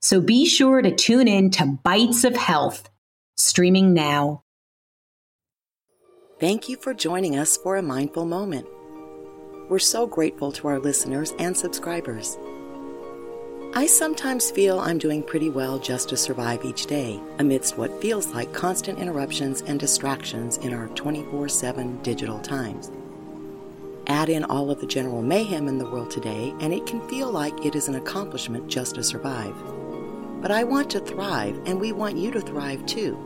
So be sure to tune in to Bites of Health, streaming now. Thank you for joining us for a mindful moment. We're so grateful to our listeners and subscribers. I sometimes feel I'm doing pretty well just to survive each day amidst what feels like constant interruptions and distractions in our 24 7 digital times. Add in all of the general mayhem in the world today, and it can feel like it is an accomplishment just to survive. But I want to thrive, and we want you to thrive too.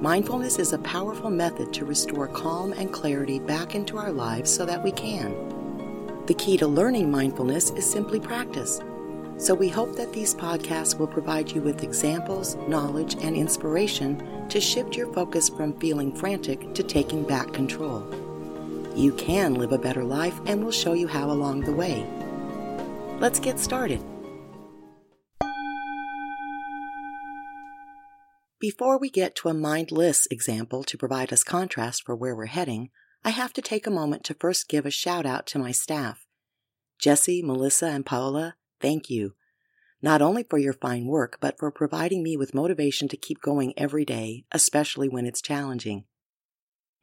Mindfulness is a powerful method to restore calm and clarity back into our lives so that we can. The key to learning mindfulness is simply practice. So we hope that these podcasts will provide you with examples, knowledge, and inspiration to shift your focus from feeling frantic to taking back control. You can live a better life, and we'll show you how along the way. Let's get started. Before we get to a mindless example to provide us contrast for where we're heading, I have to take a moment to first give a shout out to my staff. Jesse, Melissa, and Paola, thank you. Not only for your fine work, but for providing me with motivation to keep going every day, especially when it's challenging.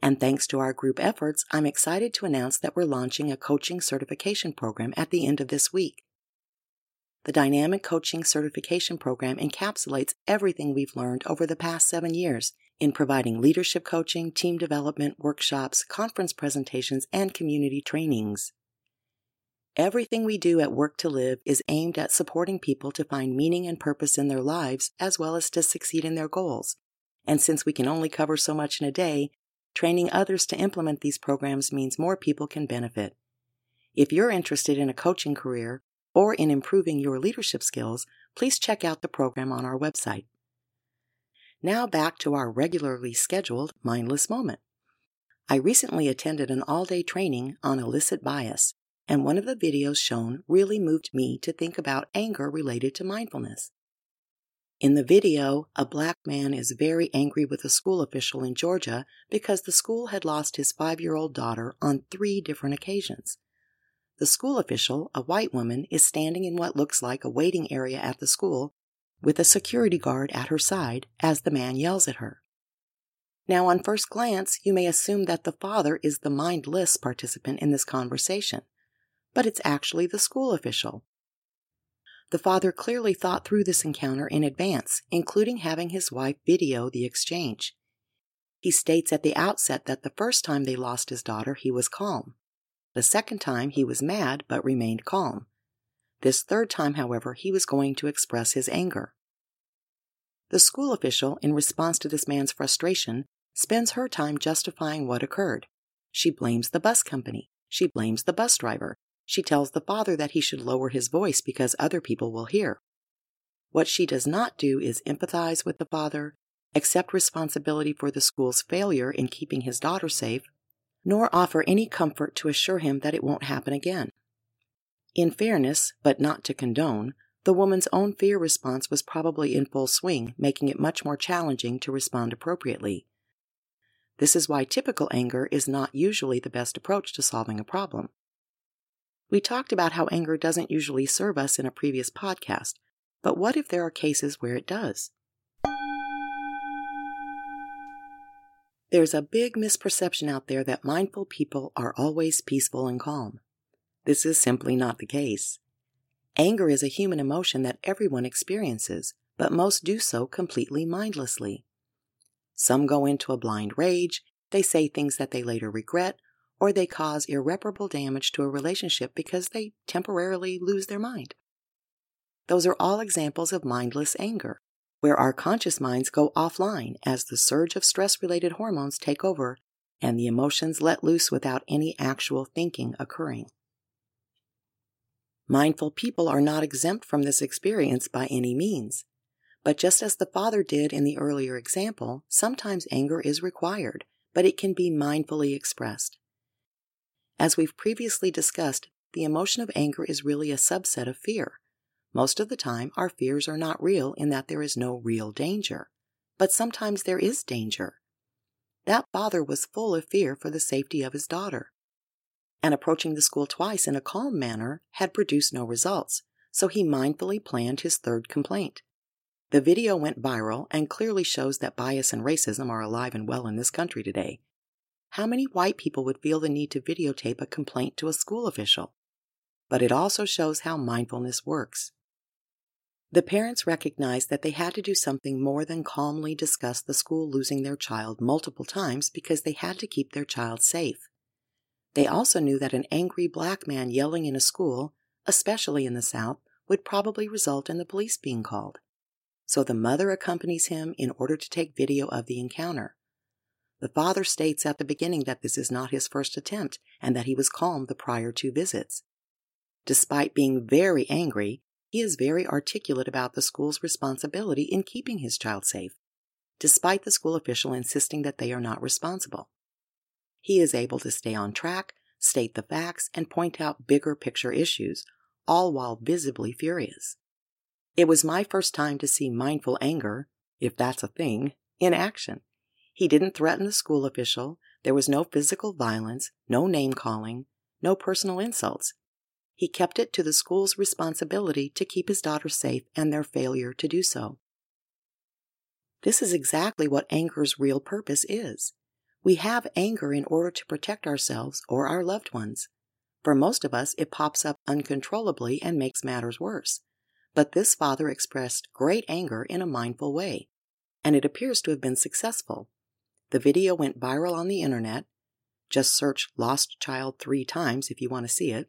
And thanks to our group efforts, I'm excited to announce that we're launching a coaching certification program at the end of this week. The Dynamic Coaching Certification Program encapsulates everything we've learned over the past seven years in providing leadership coaching, team development, workshops, conference presentations, and community trainings. Everything we do at Work to Live is aimed at supporting people to find meaning and purpose in their lives as well as to succeed in their goals. And since we can only cover so much in a day, training others to implement these programs means more people can benefit. If you're interested in a coaching career or in improving your leadership skills, please check out the program on our website. Now back to our regularly scheduled mindless moment. I recently attended an all day training on implicit bias, and one of the videos shown really moved me to think about anger related to mindfulness. In the video, a black man is very angry with a school official in Georgia because the school had lost his five year old daughter on three different occasions. The school official, a white woman, is standing in what looks like a waiting area at the school with a security guard at her side as the man yells at her. Now, on first glance, you may assume that the father is the mindless participant in this conversation, but it's actually the school official. The father clearly thought through this encounter in advance, including having his wife video the exchange. He states at the outset that the first time they lost his daughter, he was calm. The second time he was mad but remained calm. This third time, however, he was going to express his anger. The school official, in response to this man's frustration, spends her time justifying what occurred. She blames the bus company. She blames the bus driver. She tells the father that he should lower his voice because other people will hear. What she does not do is empathize with the father, accept responsibility for the school's failure in keeping his daughter safe, nor offer any comfort to assure him that it won't happen again. In fairness, but not to condone, the woman's own fear response was probably in full swing, making it much more challenging to respond appropriately. This is why typical anger is not usually the best approach to solving a problem. We talked about how anger doesn't usually serve us in a previous podcast, but what if there are cases where it does? There's a big misperception out there that mindful people are always peaceful and calm. This is simply not the case. Anger is a human emotion that everyone experiences, but most do so completely mindlessly. Some go into a blind rage, they say things that they later regret, or they cause irreparable damage to a relationship because they temporarily lose their mind. Those are all examples of mindless anger where our conscious minds go offline as the surge of stress related hormones take over and the emotions let loose without any actual thinking occurring. Mindful people are not exempt from this experience by any means, But just as the father did in the earlier example, sometimes anger is required, but it can be mindfully expressed. As we've previously discussed, the emotion of anger is really a subset of fear. Most of the time, our fears are not real in that there is no real danger. But sometimes there is danger. That father was full of fear for the safety of his daughter. And approaching the school twice in a calm manner had produced no results, so he mindfully planned his third complaint. The video went viral and clearly shows that bias and racism are alive and well in this country today. How many white people would feel the need to videotape a complaint to a school official? But it also shows how mindfulness works. The parents recognized that they had to do something more than calmly discuss the school losing their child multiple times because they had to keep their child safe. They also knew that an angry black man yelling in a school, especially in the South, would probably result in the police being called. So the mother accompanies him in order to take video of the encounter. The father states at the beginning that this is not his first attempt and that he was calm the prior two visits. Despite being very angry, he is very articulate about the school's responsibility in keeping his child safe, despite the school official insisting that they are not responsible. He is able to stay on track, state the facts, and point out bigger picture issues, all while visibly furious. It was my first time to see mindful anger, if that's a thing, in action. He didn't threaten the school official, there was no physical violence, no name calling, no personal insults. He kept it to the school's responsibility to keep his daughter safe and their failure to do so. This is exactly what anger's real purpose is. We have anger in order to protect ourselves or our loved ones. For most of us, it pops up uncontrollably and makes matters worse. But this father expressed great anger in a mindful way, and it appears to have been successful. The video went viral on the internet. Just search Lost Child three times if you want to see it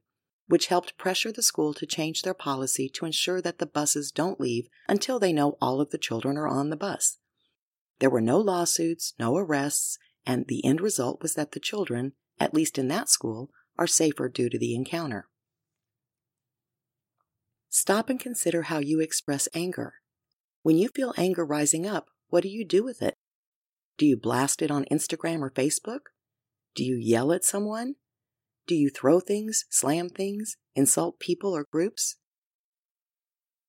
which helped pressure the school to change their policy to ensure that the buses don't leave until they know all of the children are on the bus. There were no lawsuits, no arrests, and the end result was that the children, at least in that school, are safer due to the encounter. Stop and consider how you express anger. When you feel anger rising up, what do you do with it? Do you blast it on Instagram or Facebook? Do you yell at someone? Do you throw things, slam things, insult people or groups?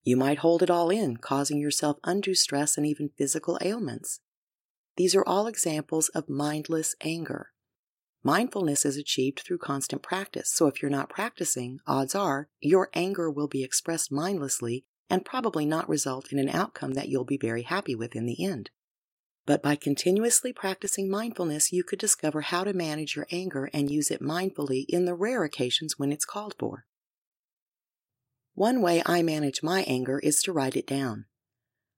You might hold it all in, causing yourself undue stress and even physical ailments. These are all examples of mindless anger. Mindfulness is achieved through constant practice, so if you're not practicing, odds are your anger will be expressed mindlessly and probably not result in an outcome that you'll be very happy with in the end. But by continuously practicing mindfulness, you could discover how to manage your anger and use it mindfully in the rare occasions when it's called for. One way I manage my anger is to write it down.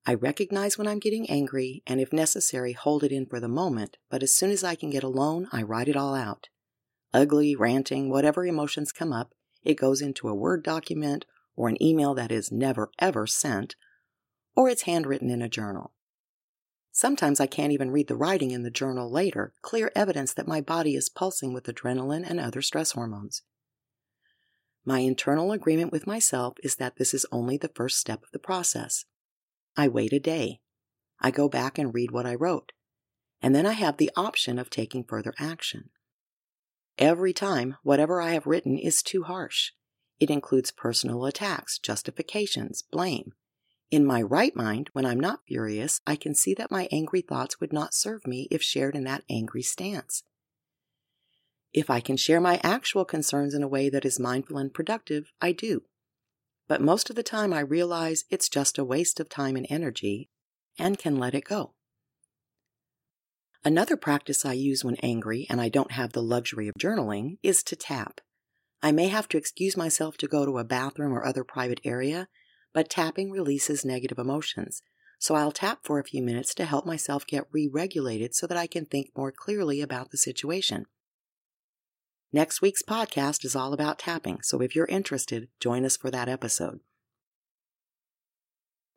I recognize when I'm getting angry and, if necessary, hold it in for the moment, but as soon as I can get alone, I write it all out. Ugly, ranting, whatever emotions come up, it goes into a Word document or an email that is never ever sent, or it's handwritten in a journal. Sometimes I can't even read the writing in the journal later, clear evidence that my body is pulsing with adrenaline and other stress hormones. My internal agreement with myself is that this is only the first step of the process. I wait a day. I go back and read what I wrote. And then I have the option of taking further action. Every time, whatever I have written is too harsh. It includes personal attacks, justifications, blame, in my right mind, when I'm not furious, I can see that my angry thoughts would not serve me if shared in that angry stance. If I can share my actual concerns in a way that is mindful and productive, I do. But most of the time, I realize it's just a waste of time and energy and can let it go. Another practice I use when angry and I don't have the luxury of journaling is to tap. I may have to excuse myself to go to a bathroom or other private area but tapping releases negative emotions. So I'll tap for a few minutes to help myself get re regulated so that I can think more clearly about the situation. Next week's podcast is all about tapping, so if you're interested, join us for that episode.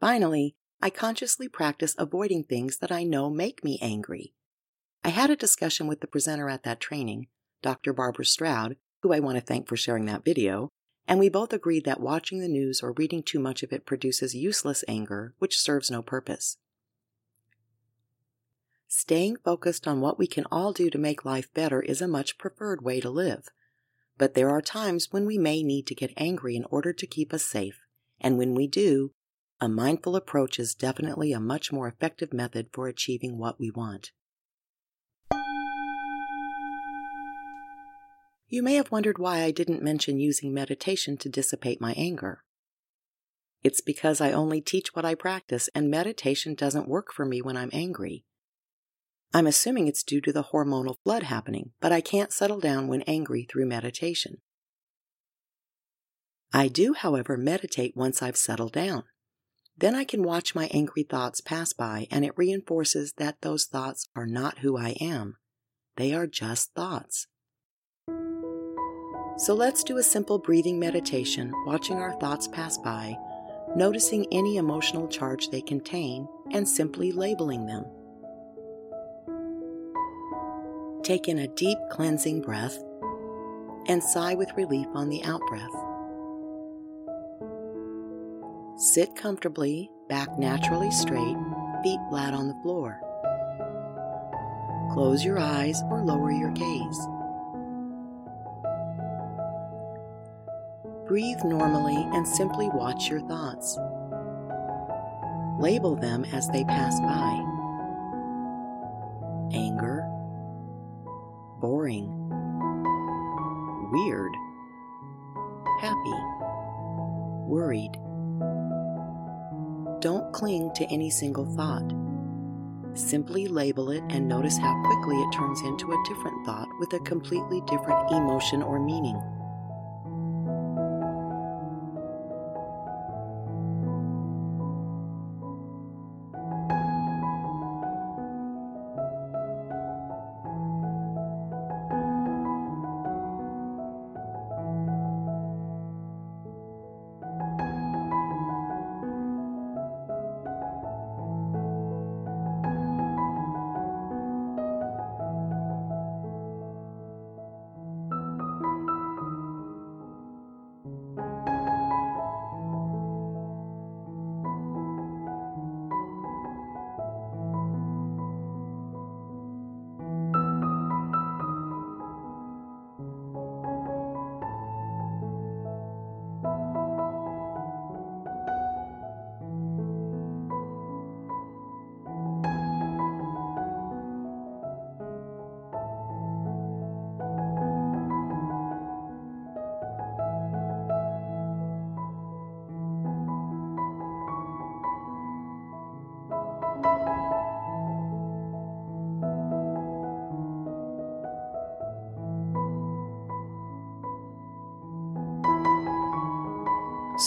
Finally, I consciously practice avoiding things that I know make me angry. I had a discussion with the presenter at that training, Dr. Barbara Stroud, who I want to thank for sharing that video, and we both agreed that watching the news or reading too much of it produces useless anger, which serves no purpose. Staying focused on what we can all do to make life better is a much preferred way to live. But there are times when we may need to get angry in order to keep us safe, and when we do, a mindful approach is definitely a much more effective method for achieving what we want. You may have wondered why I didn't mention using meditation to dissipate my anger. It's because I only teach what I practice, and meditation doesn't work for me when I'm angry. I'm assuming it's due to the hormonal flood happening, but I can't settle down when angry through meditation. I do, however, meditate once I've settled down. Then I can watch my angry thoughts pass by, and it reinforces that those thoughts are not who I am. They are just thoughts. So let's do a simple breathing meditation, watching our thoughts pass by, noticing any emotional charge they contain, and simply labeling them. Take in a deep cleansing breath and sigh with relief on the out breath. Sit comfortably, back naturally straight, feet flat on the floor. Close your eyes or lower your gaze. Breathe normally and simply watch your thoughts. Label them as they pass by. Anger, boring, weird, happy, worried. Don't cling to any single thought. Simply label it and notice how quickly it turns into a different thought with a completely different emotion or meaning.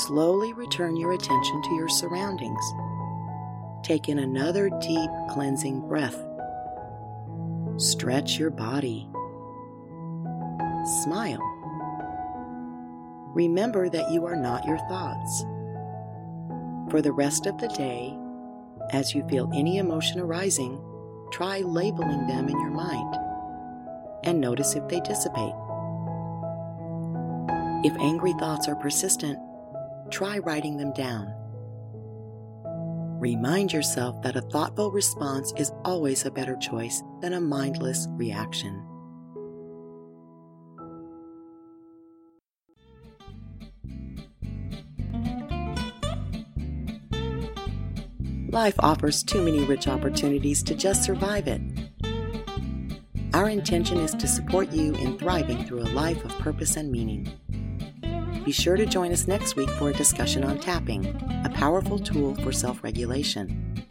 Slowly return your attention to your surroundings. Take in another deep cleansing breath. Stretch your body. Smile. Remember that you are not your thoughts. For the rest of the day, as you feel any emotion arising, try labeling them in your mind and notice if they dissipate. If angry thoughts are persistent, try writing them down. Remind yourself that a thoughtful response is always a better choice than a mindless reaction. Life offers too many rich opportunities to just survive it. Our intention is to support you in thriving through a life of purpose and meaning. Be sure to join us next week for a discussion on tapping, a powerful tool for self regulation.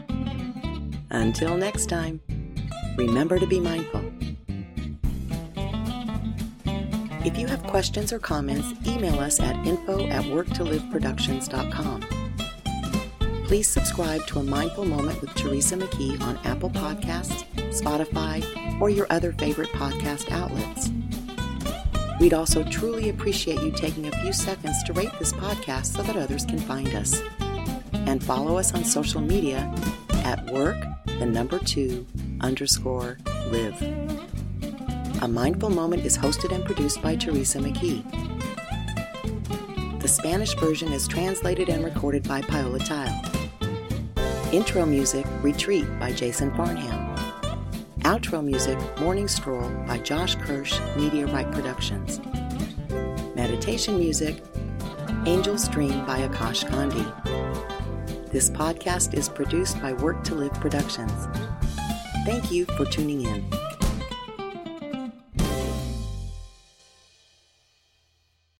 Until next time, remember to be mindful. If you have questions or comments, email us at info at worktoliveproductions.com. Please subscribe to A Mindful Moment with Teresa McKee on Apple Podcasts, Spotify, or your other favorite podcast outlets. We'd also truly appreciate you taking a few seconds to rate this podcast so that others can find us. And follow us on social media at work, the number two, underscore, live. A Mindful Moment is hosted and produced by Teresa McKee. The Spanish version is translated and recorded by Paola Tile. Intro music, Retreat by Jason Farnham. Outro music, Morning Stroll by Josh Kirsch, Right Productions. Meditation music, Angel's Dream by Akash Gandhi. This podcast is produced by Work to Live Productions. Thank you for tuning in.